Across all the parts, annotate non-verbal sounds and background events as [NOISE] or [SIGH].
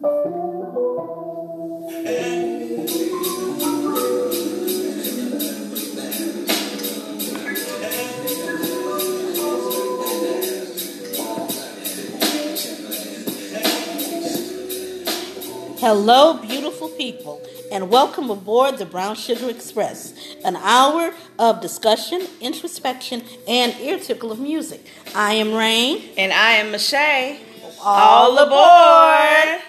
Hello, beautiful people, and welcome aboard the Brown Sugar Express, an hour of discussion, introspection, and ear tickle of music. I am Rain. And I am Michelle. All, aboard!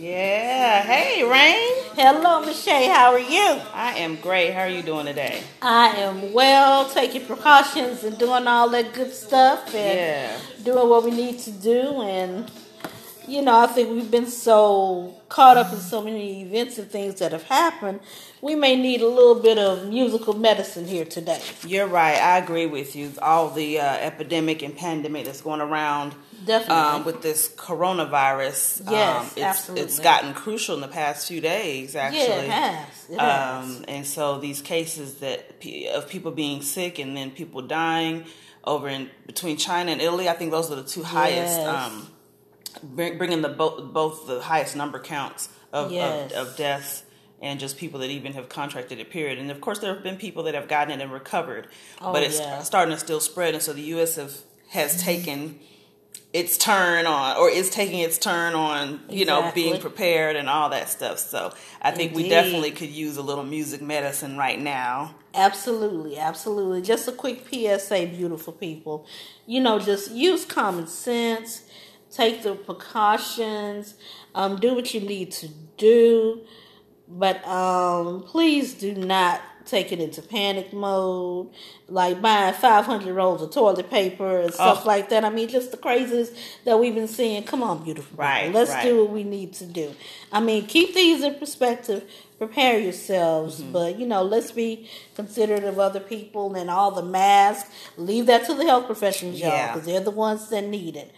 Yeah. Hey, Rain. Hello, Michelle. How are you? I am great. How are you doing today? I am well, taking precautions and doing all that good stuff and Yeah. doing what we need to do. And, you know, I think we've been so caught up in so many events and things that have happened, we may need a little bit of musical medicine here today. You're right. I agree with you. All the uh, epidemic and pandemic that's going around Definitely. um, with this coronavirus. Yes, um, it's, absolutely. It's gotten crucial in the past few days, actually. Yeah, it has. It has. Um, and so these cases that of people being sick and then people dying over in between China and Italy, I think those are the two highest. Yes. Um, bringing the both both the highest number counts of, Yes. of of deaths and just people that even have contracted it. Period. And of course, there have been people that have gotten it and recovered, Oh, but it's yeah. starting to still spread. And so the U.S. have has taken its turn on or is taking its turn on you know being prepared and all that stuff. So i think we definitely could use a little music medicine right now. Absolutely, absolutely. Just a quick PSA, beautiful people. You know, just use common sense, take the precautions, um, do what you need to do, but um, please do not take it into panic mode, like buying 500 rolls of toilet paper and stuff Oh. like that. I mean, just the crazies that we've been seeing. Come on, beautiful. Right, Let's right. do what we need to do. I mean, keep these in perspective. Prepare yourselves, Mm-hmm. but you know, let's be considerate of other people and all the masks. Leave that to the health professionals, y'all, Yeah. because they're the ones that need it.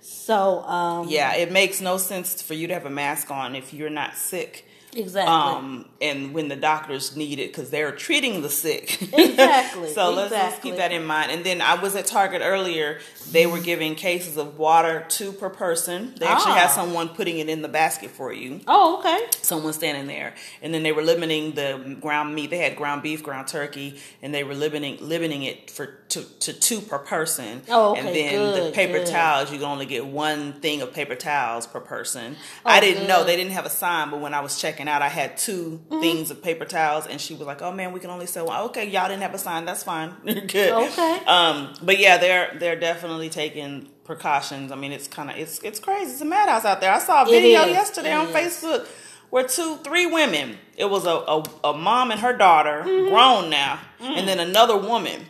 So, um, yeah it makes no sense for you to have a mask on if you're not sick exactly. um, and when the doctors need it because they're treating the sick. Exactly, [LAUGHS] so let's, let's keep that in mind. And then I was at Target earlier. They were giving cases of water, two per person. They actually Ah. had someone putting it in the basket for you. oh, okay. someone standing there and then they were limiting the ground meat they had ground beef ground turkey and they were limiting limiting it for to, to two per person Oh, okay, and then the paper good. towels you can only get one thing of paper towels per person Oh, i didn't know they didn't have a sign but when i was checking out i had 2 Mm-hmm. things of paper towels and she was like oh man we can only sell one okay y'all didn't have a sign that's fine [LAUGHS] you're good Okay. um but yeah they're they're definitely taking precautions i mean it's kind of it's it's crazy it's a madhouse out there i saw a video yesterday it on is. facebook where two, three women. It was a, a, a mom and her daughter, Mm-hmm. grown now, and then another woman.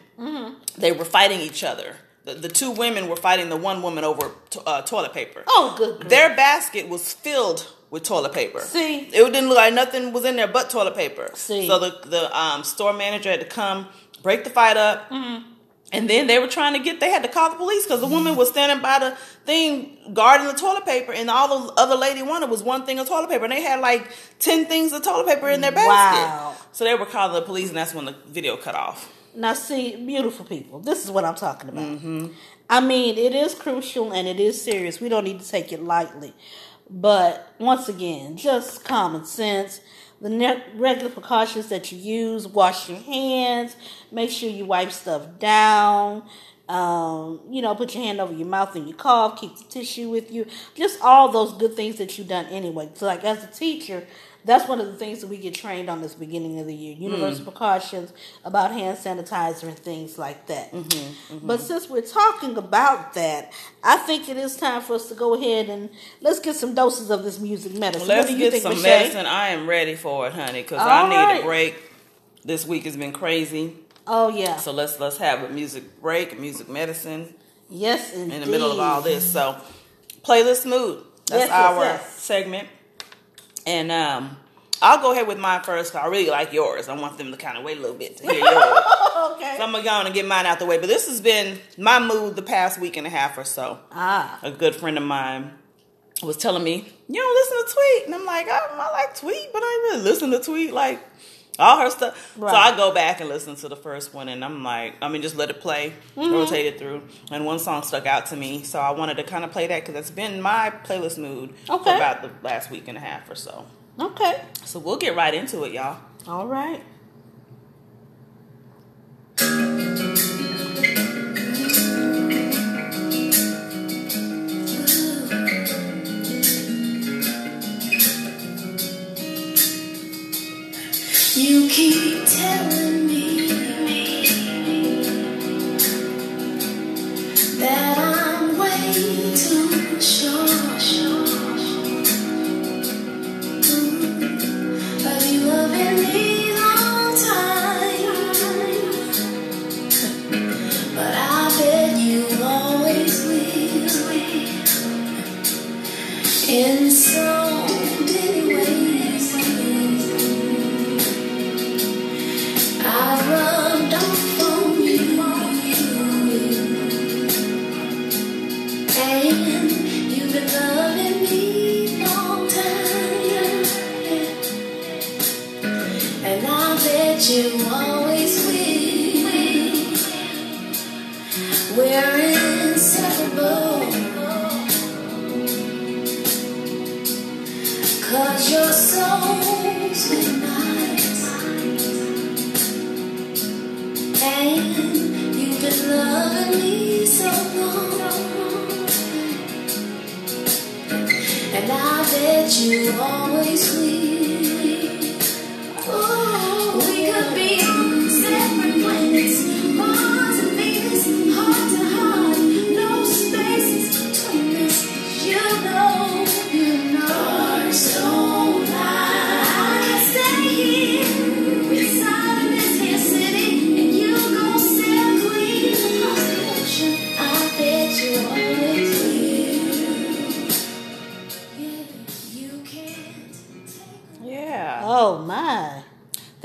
They were fighting each other. The, the two women were fighting the one woman over to, uh, toilet paper. Oh, good. grief. Their basket was filled with toilet paper. See? it didn't look like nothing was in there but toilet paper. See. so the the um, store manager had to come break the fight up. Mm-hmm. And then they were trying to get, they had to call the police because the woman was standing by the thing guarding the toilet paper, and all the other lady wanted was one thing of toilet paper. And they had like 10 things of toilet paper in their basket. Wow. So they were calling the police, and that's when the video cut off. Now, see, beautiful people, this is what I'm talking about. I mean, it is crucial and it is serious. We don't need to take it lightly. But once again, just common sense. The ne- regular precautions that you use wash your hands, make sure you wipe stuff down. Um, you know, put your hand over your mouth when you cough, keep the tissue with you. Just all those good things that you've done anyway. So, like, as a teacher, that's one of the things that we get trained on this beginning of the year universal mm. precautions about hand sanitizer and things like that. Mm-hmm, mm-hmm. But since we're talking about that, I think it is time for us to go ahead and let's get some doses of this music medicine. Let's get think, some Michelle? medicine. I am ready for it, honey, because I need right. a break. This week has been crazy. Oh, yeah. So let's let's have a music break, music medicine yes, indeed. in the middle of all this. So playlist mood. That's Yes, yes, our yes. segment. And um I'll go ahead with mine first. 'cause I really like yours. I want them to kind of wait a little bit to hear yours. [LAUGHS] okay. so I'm gonna go on and get mine out the way. But this has been my mood the past week and a half or so. ah. A good friend of mine was telling me, "You don't listen to Tweet," and I'm like, "I, I like Tweet, but I ain't really listen to Tweet like all her stuff. Right. So I go back and listen to the first one, and I'm like, I mean, just let it play, Mm-hmm. rotate it through. And one song stuck out to me, so I wanted to kind of play that because it's been my playlist mood for about the last week and a half or so. Okay. So we'll get right into it, y'all. All right. You always will. We're inseparable, your soul's mine. And you've been loving me so long. And I bet you always will.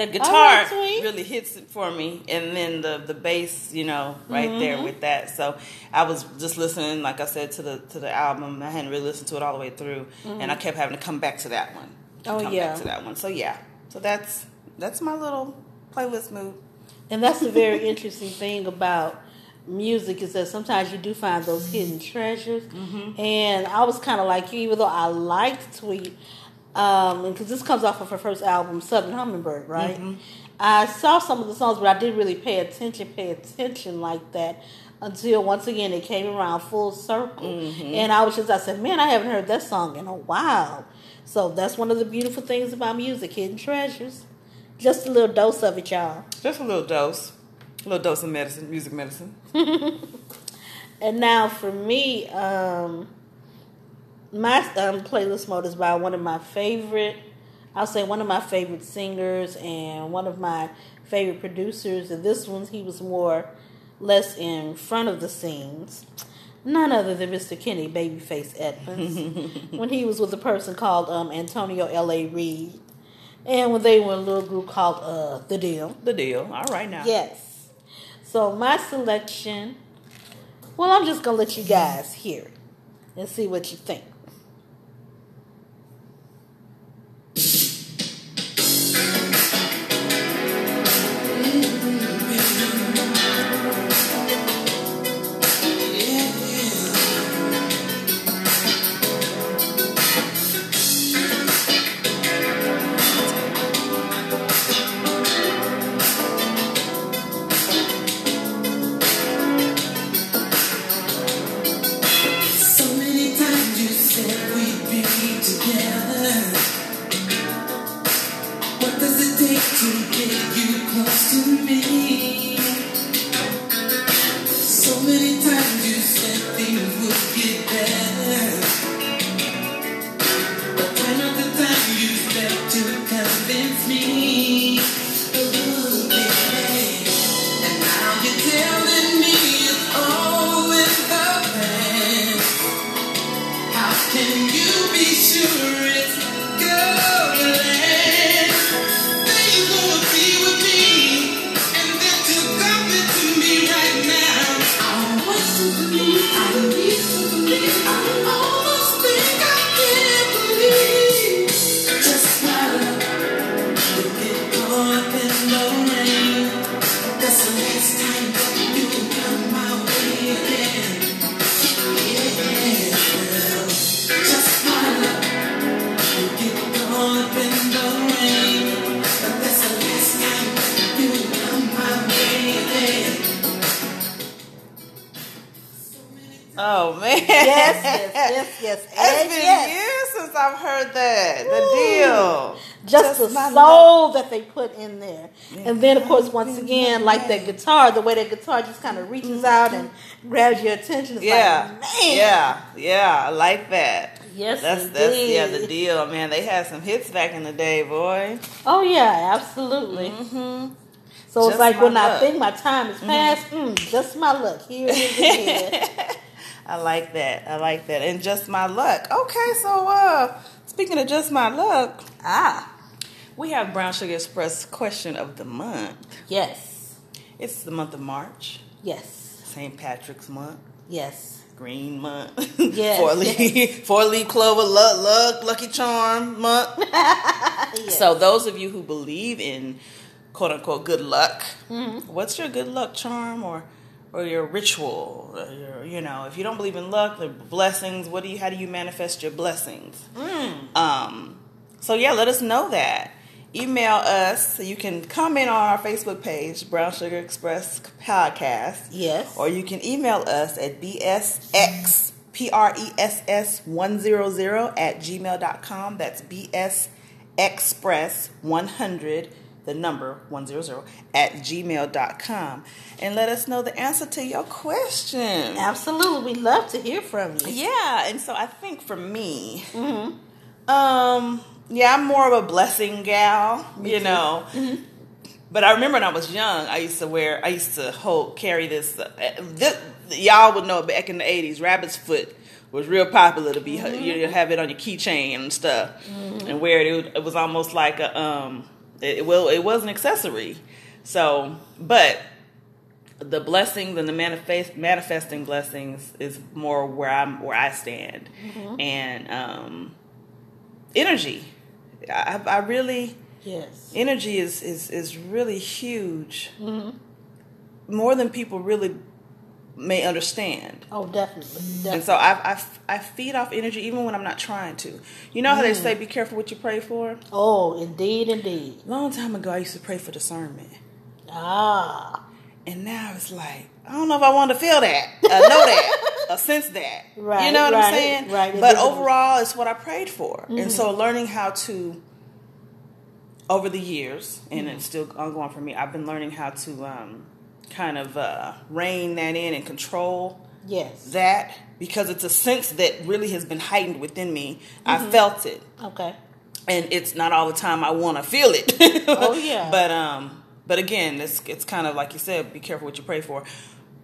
All guitar right, really hits it for me, and then the the bass, you know, right Mm-hmm. there with that. So I was just listening, like I said, to the to the album. I hadn't really listened to it all the way through, and I kept having to come back to that one. Mm-hmm. Oh, come yeah. back to that one. So yeah, so that's that's my little playlist move. And that's the very interesting thing about music is that sometimes you do find those hidden treasures. And I was kind of like you, even though I liked Tweet, um, because this comes off of her first album, Southern Hummingbird, right? I saw some of the songs, but I didn't really pay attention, pay attention like that until once again it came around full circle. And I was just, I said, man, I haven't heard that song in a while. So that's one of the beautiful things about music, hidden treasures. Just a little dose of it, y'all. Just a little dose, a little dose of medicine, music medicine. [LAUGHS] And now for me, um, my um, playlist mode is by one of my favorite, I'll say one of my favorite singers and one of my favorite producers. And this one, he was more less in front of the scenes. None other than Mr. Kenny Babyface Edmonds [LAUGHS] when he was with a person called um, Antonio L.A. Reid. And when they were in a little group called uh, The Deele. The Deele. All right now. Yes. So my selection, well, I'm just gonna let you guys hear it and see what you think. They put in there. And then, of course, once again, like that guitar, the way that guitar just kind of reaches out and grabs your attention. It's Yeah, like, man. yeah, yeah. I like that. Yes, That's that's yeah the indeed. deal, man. They had some hits back in the day, boy. Oh, yeah, absolutely. Mm-hmm. So Just it's like when I think my time is past, mm, just my luck. Here it is again. [LAUGHS] I like that. I like that. And just my luck. Okay, so uh speaking of just my luck, ah, we have Brown Sugar Express question of the month. yes, It's the month of March, yes, St. Patrick's month, yes. green month. Yes, four leaf four leaf clover, luck, luck, lucky charm month. [LAUGHS] yes. So those of you who believe in quote unquote good luck, Mm-hmm. what's your good luck charm or or your ritual? Or your, you know, if you don't believe in luck, the blessings. What do you? How do you manifest your blessings? Mm. Um. So yeah, let us know that. Email us. You can comment on our Facebook page, Brown Sugar Express Podcast. Yes. Or you can email us at bsx p-r-e-s-s-100 at gmail.com that's bsexpress100 the number 100 at gmail.com and let us know the answer to your question Absolutely. We'd love to hear from you. yeah and so i think for me Mm-hmm. um yeah i'm more of a blessing gal you know Mm-hmm. but I remember when I was young, I used to wear, I used to hold, carry this, uh, this. Y'all would know back in the '80s, rabbit's foot was real popular to be. Mm-hmm. You have it on your keychain and stuff, and wear it. It was, it was almost like a, um, it, well, it was an accessory. So, but the blessings and the manifest manifesting blessings is more where I'm where I stand, and um, energy. I, I really Yes. energy is is is really huge more than people really may understand Oh, definitely. and so I, I I feed off energy even when I'm not trying to you know how they say be careful what you pray for Oh, indeed, indeed. long time ago I used to pray for discernment Ah. and now it's like I don't know if I want to feel that, uh, know that, [LAUGHS] or sense that. Right, you know what right, I'm saying? right. But overall, it's what I prayed for, and so learning how to, over the years, and it's still ongoing for me. I've been learning how to um, kind of uh, rein that in and control Yes. that because it's a sense that really has been heightened within me. I felt it Okay. and it's not all the time I want to feel it. [LAUGHS] Oh, yeah. But um, but again, it's it's kind of like you said, be careful what you pray for.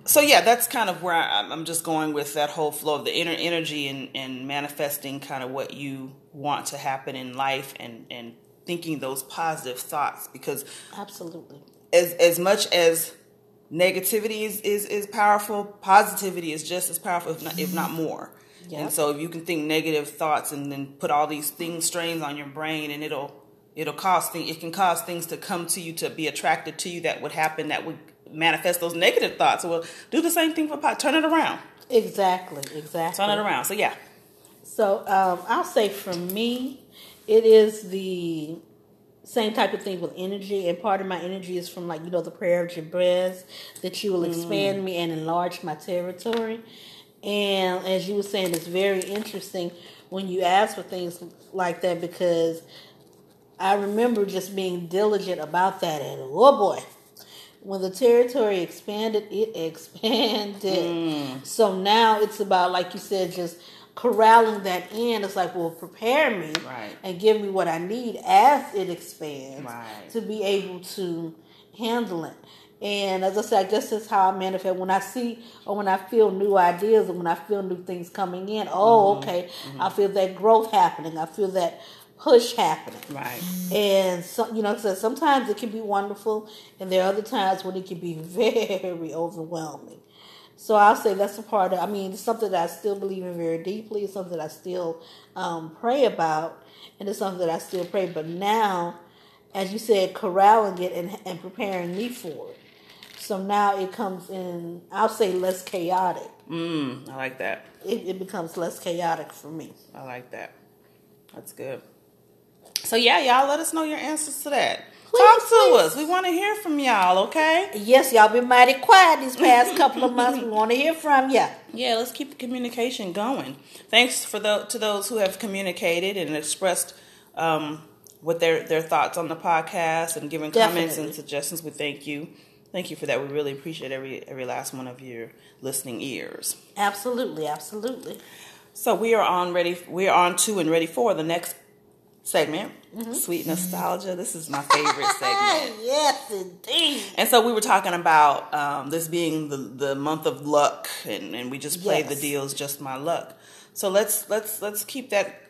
So yeah, that's kind of where I, I'm just going with that whole flow of the inner energy and and manifesting kind of what you want to happen in life and and thinking those positive thoughts because Absolutely. as as much as negativity is, is, is powerful, positivity is just as powerful, if not, if not more. Yep. And so if you can think negative thoughts and then put all these things strains on your brain and it'll it'll cause things it can cause things to come to you to be attracted to you that would happen that would manifest those negative thoughts. Well, do the same thing for pot. Turn it around. Exactly. Exactly. Turn it around. So yeah. So um, I'll say for me, it is the same type of thing with energy, and part of my energy is from like you know the prayer of Jabez that you will expand me and enlarge my territory. And as you were saying, it's very interesting when you ask for things like that because I remember just being diligent about that, and oh boy. When the territory expanded, it [LAUGHS] expanded. Mm. So now it's about, like you said, just corralling that in. It's like, well, prepare me Right. and give me what I need as it expands Right. to be able to handle it. And as I said, I guess that's how I manifest. When I see or when I feel new ideas or when I feel new things coming in, oh, mm-hmm. okay, I mm-hmm. feel that growth happening. I feel that push happening. Right. And so, you know, so sometimes it can be wonderful, and there are other times when it can be [LAUGHS] very overwhelming. So I'll say that's a part of. I mean, it's something that I still believe in very deeply. It's something that I still um, pray about, and it's something that I still pray. But now, as you said, corralling it and, and preparing me for it. So now it comes in. I'll say less chaotic. Mm, I like that. It, it becomes less chaotic for me. I like that. That's good. So yeah, y'all let us know your answers to that. Please, Talk to please. us. We want to hear from y'all, okay? Yes, y'all been mighty quiet these past [LAUGHS] couple of months. We want to hear from you. Yeah, let's keep the communication going. Thanks for the to those who have communicated and expressed um, what their their thoughts on the podcast and given comments and suggestions. We thank you. Thank you for that. We really appreciate every every last one of your listening ears. Absolutely, absolutely. So we are on ready. We are on to and ready for the next segment, Mm-hmm. sweet nostalgia. This is my favorite segment. [LAUGHS] yes, indeed. And so we were talking about um, this being the, the month of luck, and, and we just played Yes. the Deele's just my luck. So let's let's let's keep that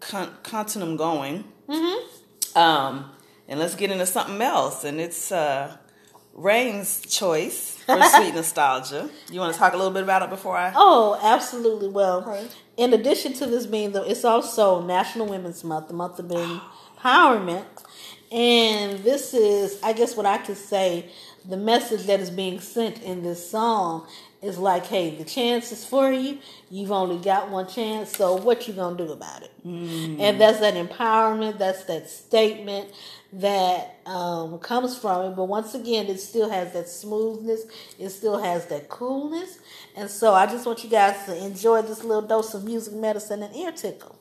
con- continuum going, Mm-hmm. um, and let's get into something else. And it's uh, Rain's choice for sweet nostalgia. You want to talk a little bit about it before I? Oh, absolutely. Well, Okay. in addition to this being the, it's also National Women's Month, the month of empowerment, and this is, I guess, what I could say, the message that is being sent in this song is like, hey, the chance is for you. You've only got one chance, so what you gonna do about it? And that's that empowerment. That's that statement that um, comes from it. But once again, it still has that smoothness. It still has that coolness. And so I just want you guys to enjoy this little dose of music medicine and ear tickle.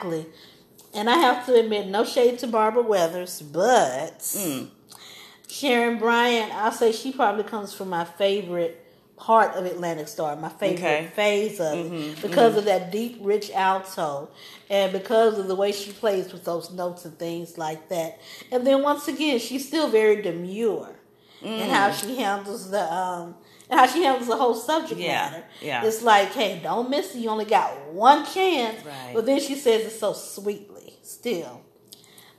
Exactly. And I have to admit, no shade to Barbara Weathers, but Mm. Sharon Bryant, I'll say she probably comes from my favorite part of Atlantic Starr, my favorite Okay. phase of Mm-hmm, it, because of that deep, rich alto, and because of the way she plays with those notes and things like that. And then once again, she's still very demure in Mm. how she handles the um [LAUGHS] how she handles the whole subject Yeah, matter. yeah. It's like, hey, don't miss it. You only got one chance. Right. But then she says it so sweetly still.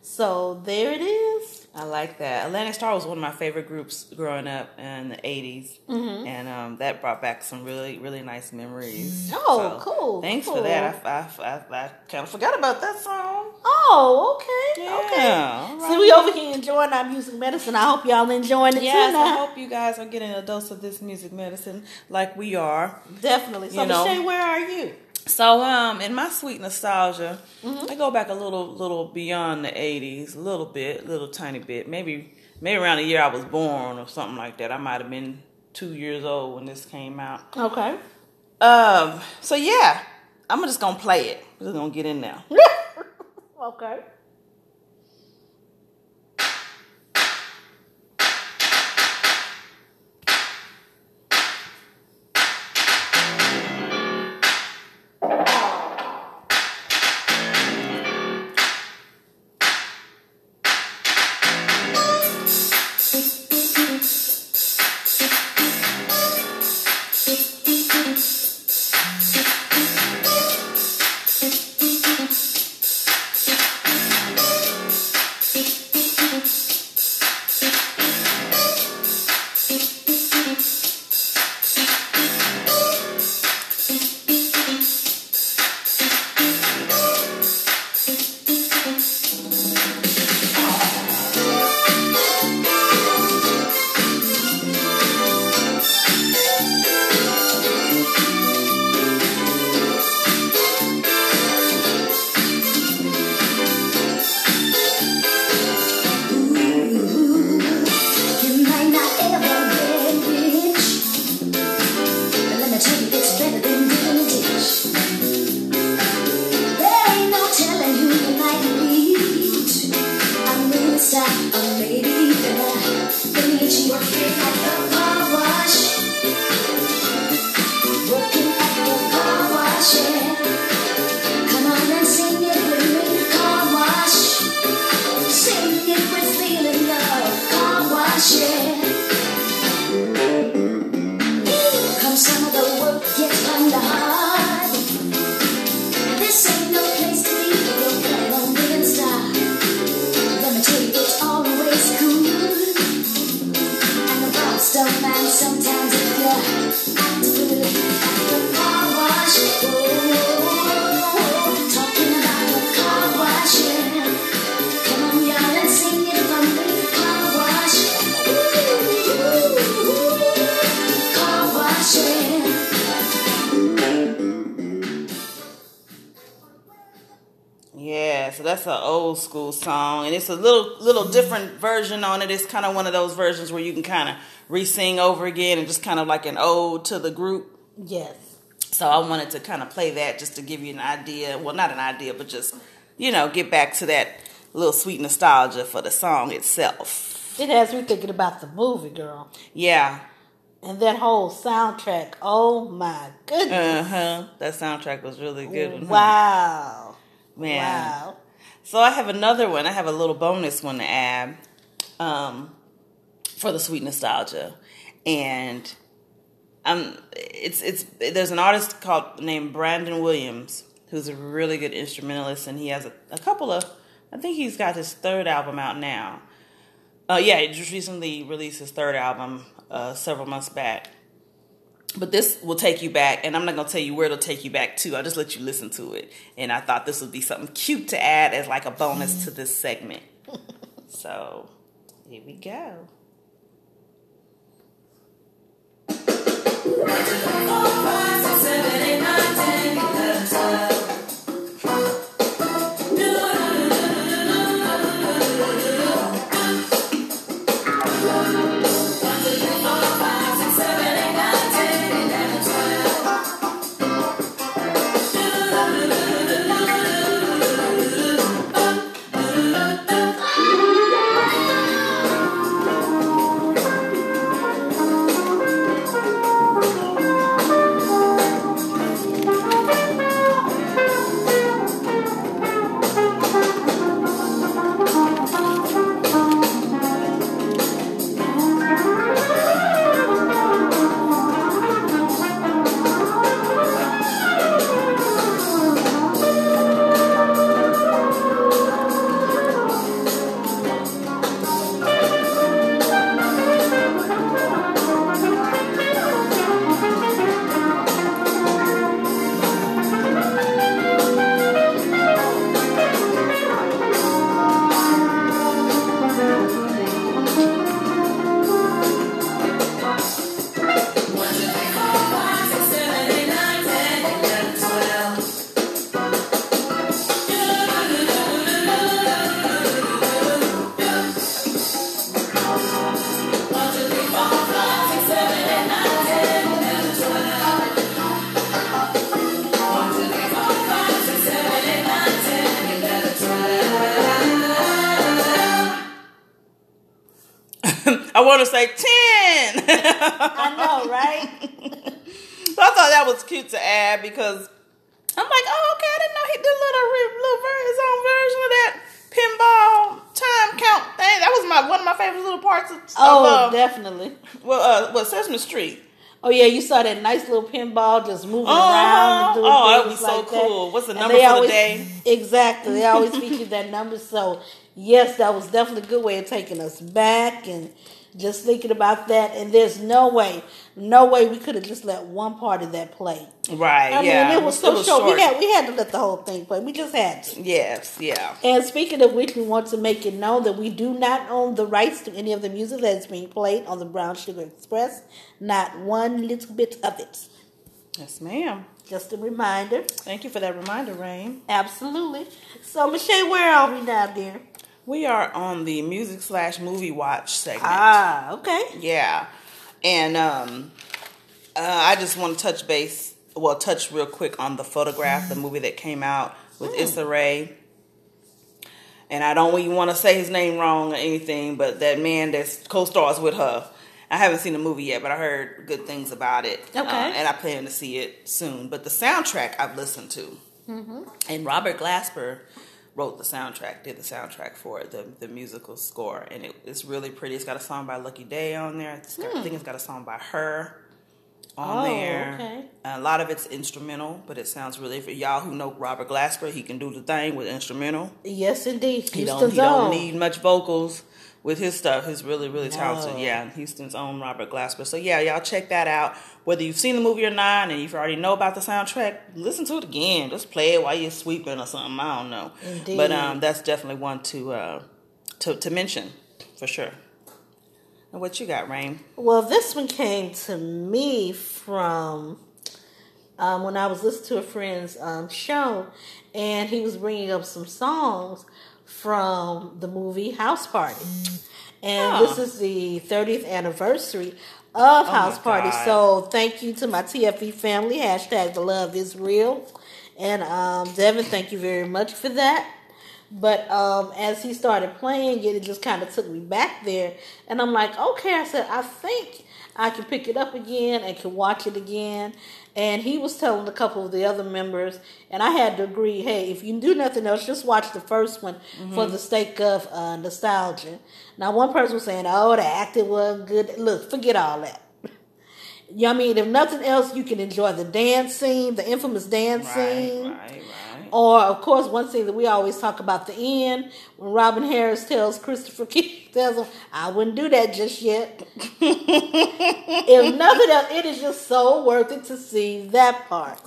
So there it is. I like that. Atlantic Starr was one of my favorite groups growing up in the 80s. Mm-hmm. And um, that brought back some really, really nice memories. Oh, cool, Thanks cool. for that. I, I, I, I kind of forgot about that song. Oh, okay. Yeah, okay. all So right. we over here enjoying our music medicine. I hope y'all enjoying it Yes, too I hope you guys are getting a dose of this music medicine like we are. Definitely. So You know. Michelle, where are you? So, um, in my sweet nostalgia, Mm-hmm. I go back a little, little beyond the '80s, a little bit, little tiny bit. Maybe, maybe around the year I was born or something like that. I might have been two years old when this came out. Okay. Um, so yeah, I'm just gonna play it. We're just gonna get in now. [LAUGHS] okay. That's an old school song, and it's a little little different version on it. It's kind of one of those versions where you can kind of re-sing over again, and just kind of like an ode to the group. Yes. So I wanted to kind of play that just to give you an idea. Well, not an idea, but just you know, get back to that little sweet nostalgia for the song itself. It has me thinking about the movie, girl. Yeah, And that whole soundtrack. Oh my goodness. uh huh. That soundtrack was really good. wow. man. Wow. So I have another one. I have a little bonus one to add um, for the sweet nostalgia, and um, it's it's there's an artist called named Brandon Williams who's a really good instrumentalist, and he has a, a couple of. I think he's got his third album out now. Uh, yeah, he just recently released his third album uh, several months back. But this will take you back, and I'm not gonna tell you where it'll take you back to. I'll just let you listen to it. And I thought this would be something cute to add as like a bonus to this segment. [LAUGHS] so here we go. [LAUGHS] cute to add because I'm like, oh, okay, I didn't know he did a little, little his own version of that pinball time count thing. That was my one of my favorite little parts of, Oh, of uh, definitely. well, uh, what Sesame Street. Oh yeah, you saw that nice little pinball just moving Uh-huh. around and doing Oh, that would be so like that. cool. What's the number for the day? Exactly. They always featured that number. So yes, that was definitely a good way of taking us back and just thinking about that. And there's no way, no way we could have just let one part of that play. Right, I yeah. mean, it was so short. short. We had we had to let the whole thing play. We just had to. yes, yeah. And speaking of which, we want to make it known that we do not own the rights to any of the music that is being played on the Brown Sugar Express. Not one little bit of it. Yes, ma'am. Just a reminder. Thank you for that reminder, Rain. Absolutely. So, Michelle, where are we now, dear? We are on the music slash movie watch segment. Ah, okay. Yeah. And um, uh, I just want to touch base, well, touch real quick on the photograph, the movie that came out with Issa Rae. And I don't even want to say his name wrong or anything, but that man that co-stars with her. I haven't seen the movie yet, but I heard good things about it. Okay. Uh, and I plan to see it soon. But the soundtrack I've listened to. And Robert Glasper wrote the soundtrack, did the soundtrack for it, the, the musical score. And it, it's really pretty. It's got a song by Lucky Daye on there. It's got, I think it's got a song by her on Oh, there. okay. A lot of it's instrumental, but it sounds really, for y'all who know Robert Glasper, he can do the thing with instrumental. Yes, indeed. He don't, he don't need much vocals with his stuff. He's really, really talented. No. Yeah, Houston's own Robert Glasper. So yeah, y'all check that out. Whether you've seen the movie or not, and you already know about the soundtrack, listen to it again. Just play it while you're sweeping or something. I don't know. Indeed. But um, that's definitely one to uh, to to mention for sure. And what you got, Rain? Well, this one came to me from um, when I was listening to a friend's um, show, and he was bringing up some songs from the movie House Party, and Oh. this is the 30th anniversary of House Party. God. So thank you to my TFE family. Hashtag the love is real, and um, Devin, thank you very much for that. But um, as he started playing it, it just kind of took me back there. And I'm like, okay, I said, I think I can pick it up again and can watch it again. And he was telling a couple of the other members, and I had to agree, hey, if you do nothing else, just watch the first one for the sake of uh, nostalgia. Now, one person was saying, oh, the acting wasn't good. Look, forget all that. You know what I mean? If nothing else, you can enjoy the dance scene, the infamous dance scene. Right, right, right. Or, of course, one thing that we always talk about the end when Robin Harris tells Christopher Keith, [LAUGHS] tells him, I wouldn't do that just yet. [LAUGHS] if nothing else, it is just so worth it to see that part.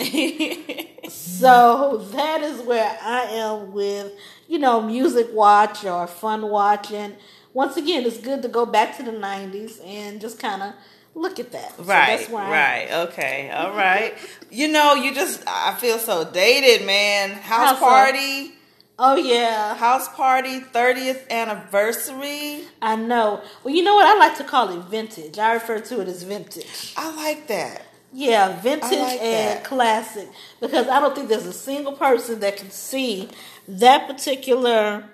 so that is where I am with, you know, music watch or fun watching. Once again, it's good to go back to the 90s and just kind of look at that. So Right, that's where I am. right, [LAUGHS] okay, all right. You know, you just, I feel so dated, man. House so? party, Oh, yeah. house party, 30th anniversary. I know. Well, you know what? I like to call it vintage. I refer to it as vintage. I like that. Yeah, vintage like and that. classic. Because I don't think there's a single person that can see that particular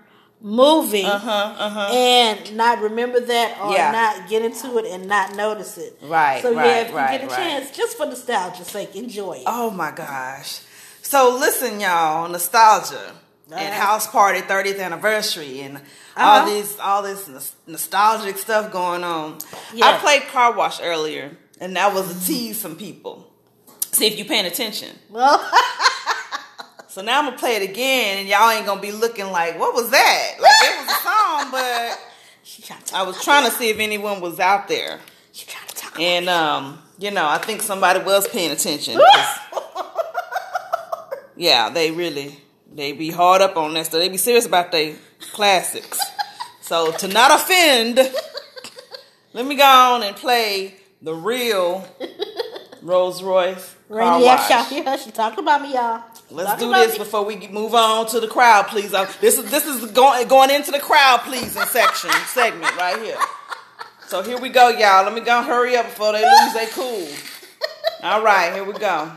movie Uh huh, uh huh. and not remember that or Yeah. not get into it and not notice it. Right, So yeah, right, if you get a right. chance, just for nostalgia's sake, enjoy it. Oh my gosh. So listen, y'all, nostalgia and house party 30th anniversary and Uh-huh. all these all this nostalgic stuff going on. I played car wash earlier, and that was to tease some people. See if you paying attention. Well, [LAUGHS] So now I'm gonna play it again, and y'all ain't gonna be looking like, what was that? Like it was a [LAUGHS] song, but she trying to I was trying to see if anyone was out there. she trying to talk. And um, you know, I think somebody was paying attention. [LAUGHS] yeah, they really they be hard up on that stuff. They be serious about their classics. So to not offend, let me go on and play the real [LAUGHS] Rose Royce car out here. She talking about me, y'all. Let's do this before we move on to the crowd, please. Uh, This is this is going going into the crowd pleasing section [LAUGHS] segment right here. So here we go, y'all. Let me go hurry up before they lose their cool. All right, here we go.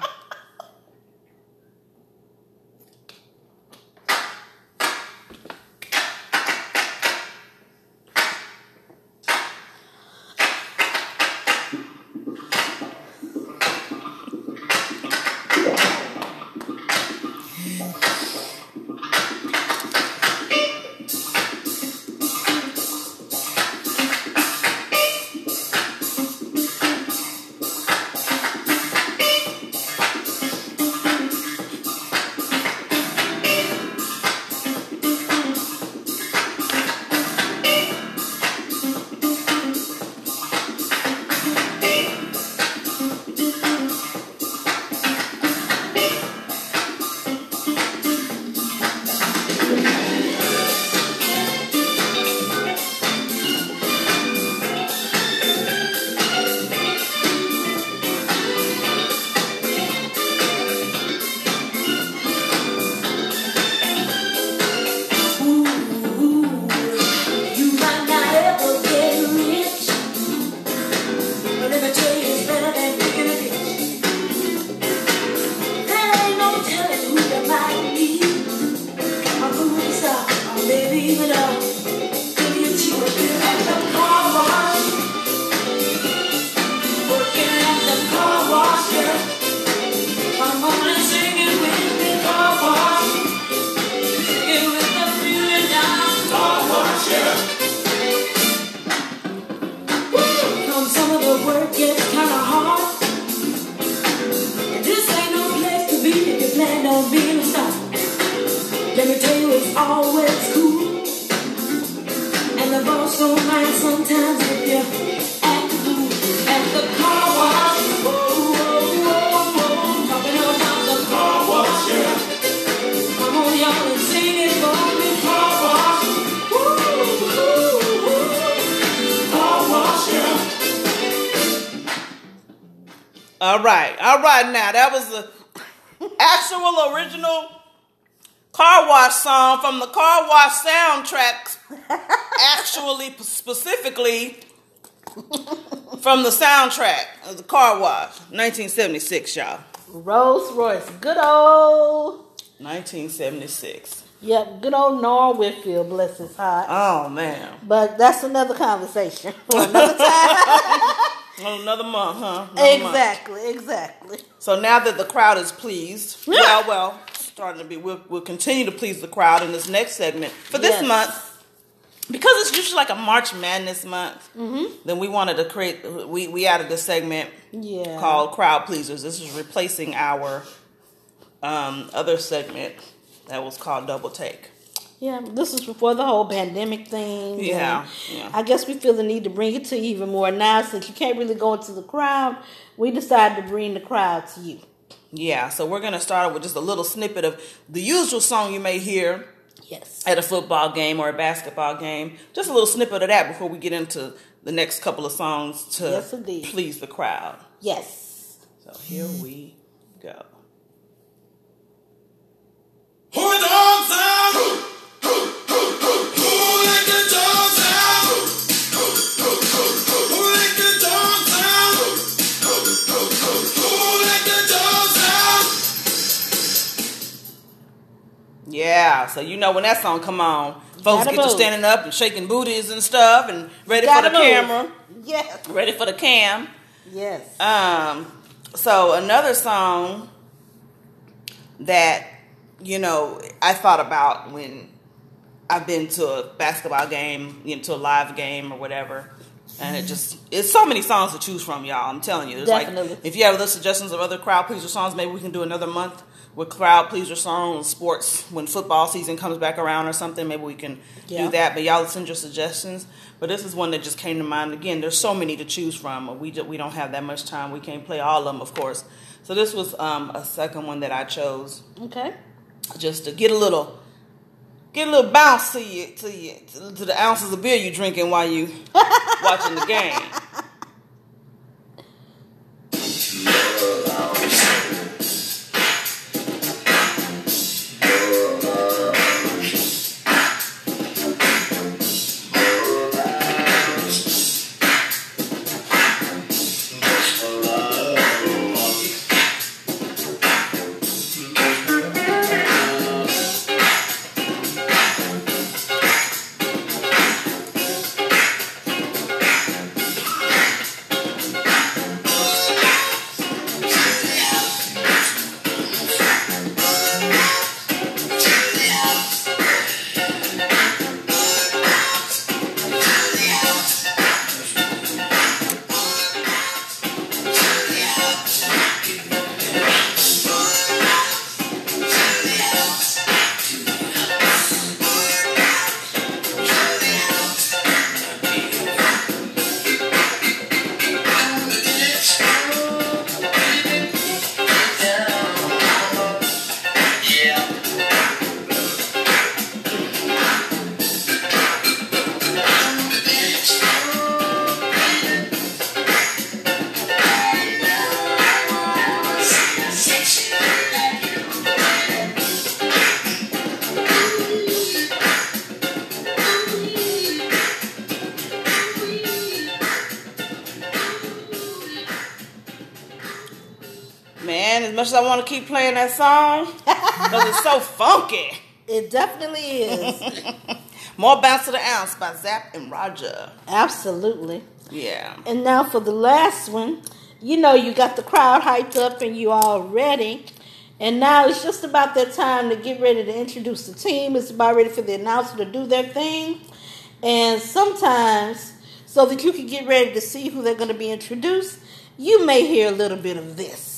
That was the actual original car wash song from the car wash soundtrack. Actually, specifically from the soundtrack of the car wash, 1976, y'all. Rose Royce. Good old. 1976. Yep, good old Norm Whitfield, bless his heart. Oh man, But that's another conversation for another time. [LAUGHS] Well, another month, huh? Another month. exactly, exactly. So now that the crowd is pleased, [GASPS] well, well, starting to be, we'll, we'll continue to please the crowd in this next segment for this Yes. month because it's usually like a March Madness month. Mm-hmm. Then we wanted to create, we we added this segment Yeah. called Crowd Pleasers. This is replacing our um, other segment that was called Double Take. Yeah, this is before the whole pandemic thing. Yeah, yeah. I guess we feel the need to bring it to you even more now since you can't really go into the crowd. We decided to bring the crowd to you. Yeah, so we're gonna start with just a little snippet of the usual song you may hear Yes. at a football game or a basketball game. Just a little snippet of that before we get into the next couple of songs to Yes, please the crowd. Yes. So here we go. Who the dogs out? Yeah, so you know when that song come on, folks get to standing up and shaking booties and stuff and ready for the move. camera, Yes. ready for the cam. Yes. Um, so another song that you know I thought about when I've been to a basketball game, you know, to a live game or whatever, and it just it's so many songs to choose from, y'all. I'm telling you, it's Definitely. like if you have other suggestions of other crowd pleaser songs, maybe we can do another month with crowd pleaser songs, sports when football season comes back around or something. Maybe we can Yeah. do that. But y'all send your suggestions. But this is one that just came to mind. Again, there's so many to choose from. We just, we don't have that much time. We can't play all of them, of course. So this was um, a second one that I chose Okay. just to get a little get a little bounce to you to you to, to the ounces of beer you're drinking while you [LAUGHS] watching the game. Much as I want to keep playing that song, because it's so funky. [LAUGHS] It definitely is. [LAUGHS] More bounce to the ounce by Zapp and Roger. Absolutely. Yeah. And now for the last one, you know you got the crowd hyped up and you all ready. And now it's just about that time to get ready to introduce the team. It's about ready for the announcer to do their thing. And sometimes, so that you can get ready to see who they're going to be introduced, you may hear a little bit of this.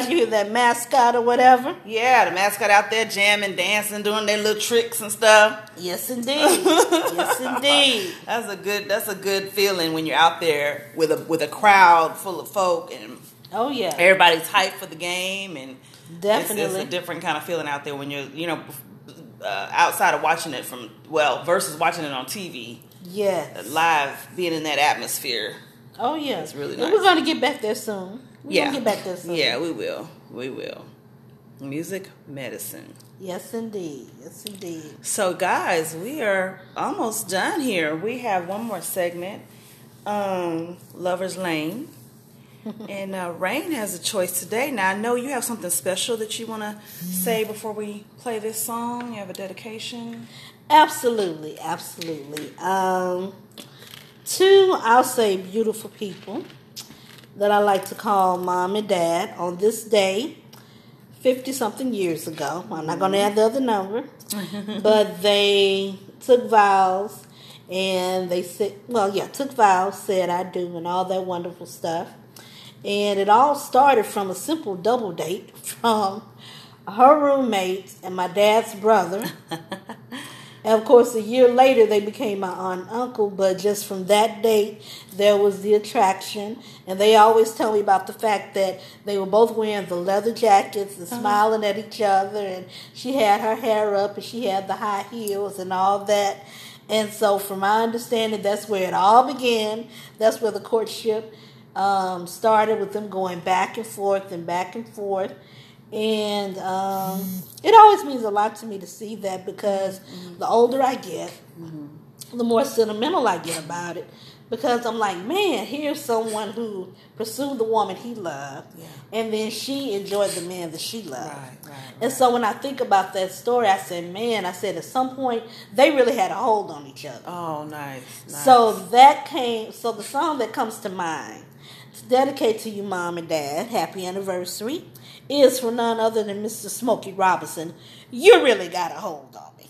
It is. Sometimes you hear that mascot or whatever. Yeah, the mascot out there jamming, dancing, doing their little tricks and stuff. Yes, indeed. yes, [LAUGHS] indeed. That's a good. That's a good feeling when you're out there with a with a crowd full of folk and Oh yeah, everybody's hyped for the game and definitely. it's a different kind of feeling out there when you're you know uh, outside of watching it from well versus watching it on TV yes. live being in that atmosphere. Oh yeah, it's really nice. We're gonna get back there soon. We're yeah, get back soon. Yeah, we will. We will. Music medicine. Yes, indeed. Yes, indeed. So, guys, we are almost done here. We have one more segment, um, Lover's Lane. [LAUGHS] and uh, Rain has a choice today. Now, I know you have something special that you want to say before we play this song. You have a dedication. Absolutely, absolutely. Um, two, I'll say, beautiful people that I like to call mom and dad on this day, 50 something years ago. I'm not going to add the other number, mm-hmm. but they took vows and they said, well, yeah, took vows, said I do, and all that wonderful stuff. And it all started from a simple double date [LAUGHS] from her roommate and my dad's brother. [LAUGHS] And of course, a year later, they became my aunt and uncle. But just from that date, there was the attraction. And they always tell me about the fact that they were both wearing the leather jackets and smiling at each other. And she had her hair up and she had the high heels and all that. And so, from my understanding, that's where it all began. That's where the courtship um, started with them going back and forth and back and forth. And um, it always means a lot to me to see that because the older I get, the more sentimental I get about it. Because I'm like, man, here's someone who pursued the woman he loved, Yeah. and then she enjoyed the man that she loved. Right, right, And so when I think about that story, I said, man, I said at some point they really had a hold on each other. Oh, nice. nice. So that came. So the song that comes to mind to dedicate to you, mom and dad, happy anniversary, is for none other than Mr. Smokey Robinson. You really got a hold on me.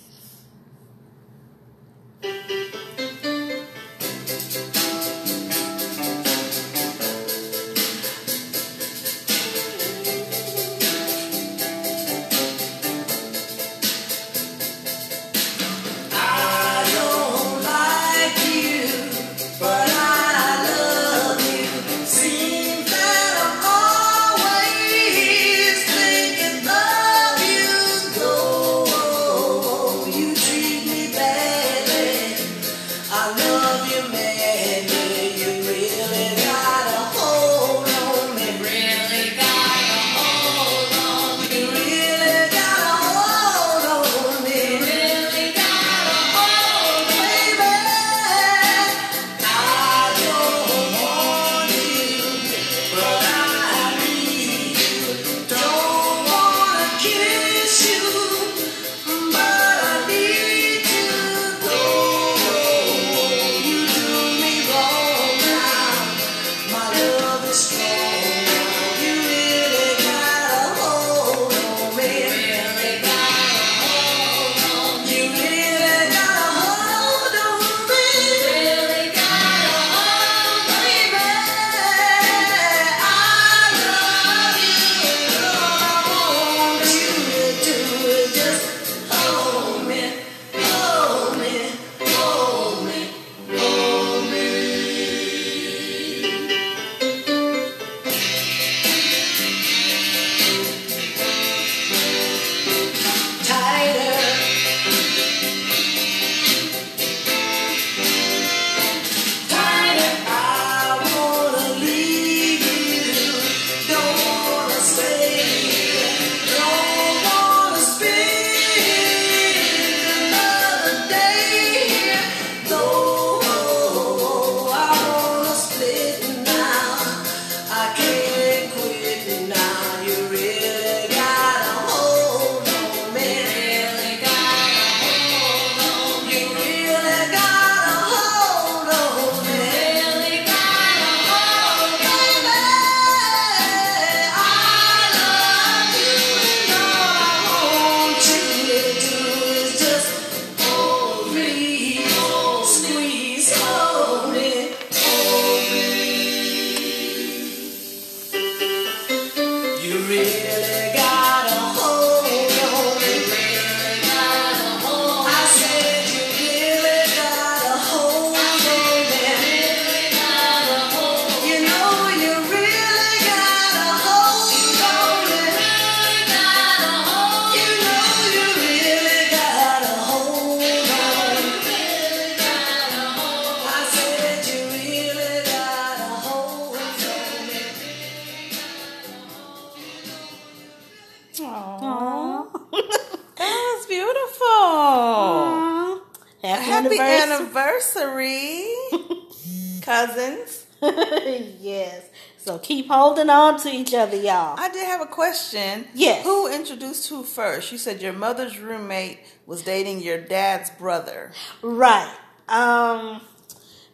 So keep holding on to each other, y'all. I did have a question. Yes. Who introduced who first? You said your mother's roommate was dating your dad's brother. Right. Um.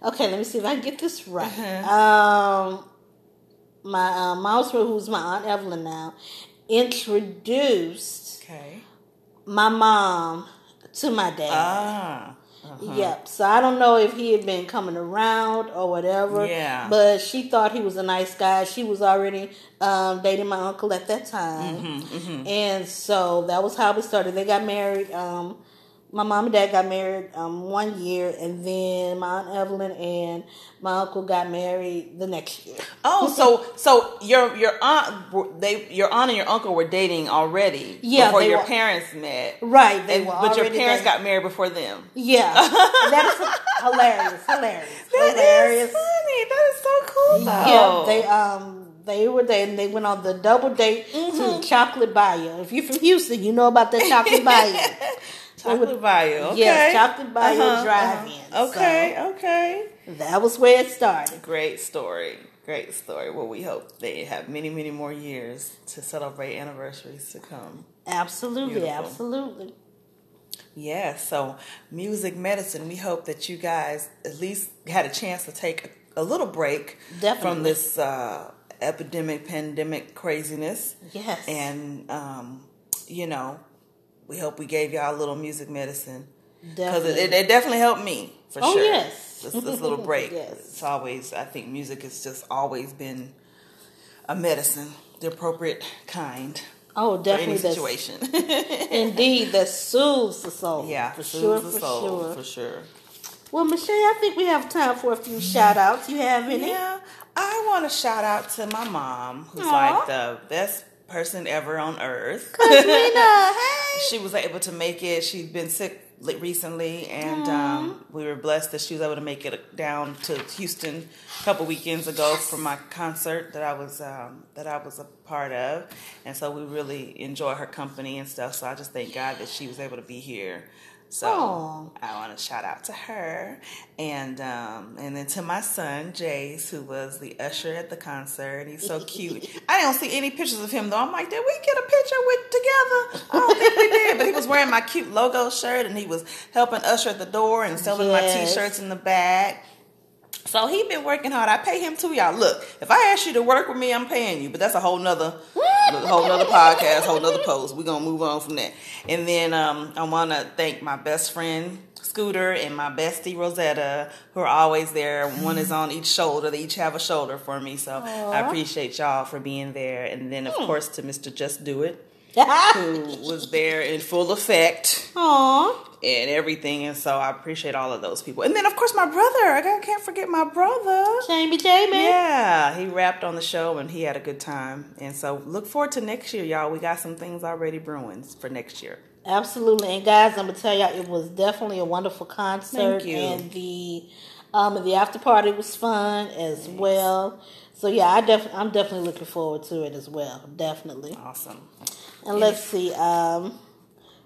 Okay, let me see if I can get this right. Uh-huh. Um. My uh, mom's who's my aunt Evelyn now, introduced Okay. my mom to my dad. Ah. Yep. So I don't know if he had been coming around or whatever. Yeah. But she thought he was a nice guy. She was already um, dating my uncle at that time, Mm-hmm, and so that was how we started. They got married. Um, my mom and dad got married um, one year, and then my aunt Evelyn and my uncle got married the next year. Oh, so so your your aunt they your aunt and your uncle were dating already Yeah, before your were- parents met. Right. They And, were but your parents dating. got married before them. Yeah. [LAUGHS] that is hilarious. Hilarious. That is hilarious. funny. That is so cool. Yeah, they um they were there and they went on the double date Mm-hmm. to Chocolate Bayou. If you're from Houston, you know about that Chocolate Bayou. [LAUGHS] Chocolate. Okay. Yes, Chocolate Bayou Uh-huh, Drive-In. uh-huh. Okay. Okay. That was where it started. Great story. Great story. Well, we hope they have many, many more years to celebrate anniversaries to come. Absolutely, Beautiful. absolutely. Yeah, so music medicine, we hope that you guys at least had a chance to take a, a little break Definitely. from this uh, epidemic, pandemic craziness. Yes. And, um, you know, we hope we gave y'all a little music medicine. Because Definitely. it, it definitely helped me, for Oh, sure. yes. This, this little [LAUGHS] break. Yes. It's always, I think music has just always been a medicine, the appropriate kind oh, for definitely. that's- situation. [LAUGHS] Indeed, that soothes the soul. yeah, for soothes sure, the for soul, sure. for sure. Well, Michelle, I think we have time for a few shout outs. You have any? Yeah, I want to shout out to my mom, who's Aw. like the best person ever on earth. Kasmina, [LAUGHS] hey. she was able to make it. She'd been sick recently, and um, we were blessed that she was able to make it down to Houston a couple weekends ago for my concert that I was um, that I was a part of, and so we really enjoy her company and stuff. So I just thank God that she was able to be here. So. I want to shout out to her, and um, and then to my son Jace, who was the usher at the concert. He's so cute. [LAUGHS] I don't see any pictures of him though. I'm like, did we get a picture with together? I don't think we did. But he was wearing my cute logo shirt, and he was helping usher at the door and selling my t-shirts in the back. So he been working hard. I pay him too, y'all. Look, if I ask you to work with me, I'm paying you. But that's a whole nother, whole nother podcast, whole nother post. We're gonna move on from that. And then um, I want to thank my best friend Scooter and my bestie Rosetta, who are always there. One is on each shoulder. They each have a shoulder for me. So I appreciate y'all for being there. And then of course to Mr. Just Do It, [LAUGHS] who was there in full effect Aw. and everything. And so I appreciate all of those people. And then, of course, my brother. I can't- forget my brother. Jamie Jamie. Yeah, he rapped on the show and he had a good time. And so look forward to next year, y'all. We got some things already brewing for next year. Absolutely, and guys, I'm gonna tell y'all, it was definitely a wonderful concert, Thank you. and the um the after party was fun as well. So yeah, I def- I'm definitely looking forward to it as well. Definitely. Awesome. And let's see. Um,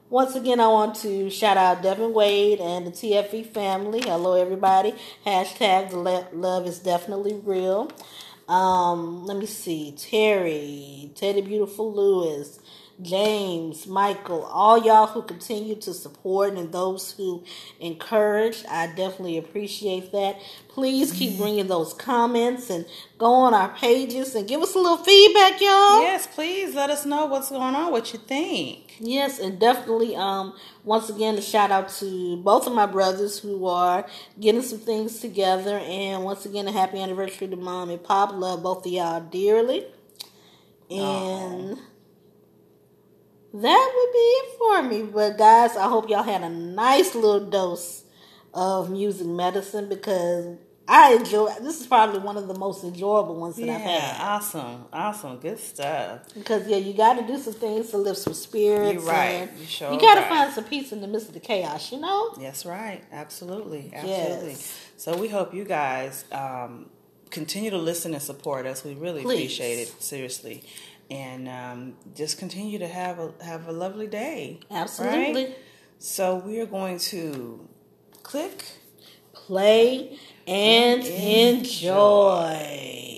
once again, I want to shout out Devin Wade and the TFE family. Hello, everybody. Hashtag the love is definitely real. Um, let me see. Terry, Teddy Beautiful Lewis, James, Michael, all y'all who continue to support and those who encourage. I definitely appreciate that. Please keep bringing those comments and go on our pages and give us a little feedback, y'all. Yes, please let us know what's going on, what you think. Yes, and definitely, um, once again, a shout out to both of my brothers who are getting some things together. And once again, a happy anniversary to mom and pop. Love both of y'all dearly. And that would be it for me. But guys, I hope y'all had a nice little dose of music medicine because I enjoy. This is probably one of the most enjoyable ones that I've Yeah, had. awesome, awesome, good stuff. Because yeah, you got to do some things to lift some spirits. You're right. You sure You got to right. find some peace in the midst of the chaos. You know. That's right. Absolutely. Absolutely. Yes. So we hope you guys um, continue to listen and support us. We really Please. appreciate it. Seriously. And um, just continue to have a have a lovely day. Absolutely. Right? So we are going to Click. play, and enjoy. When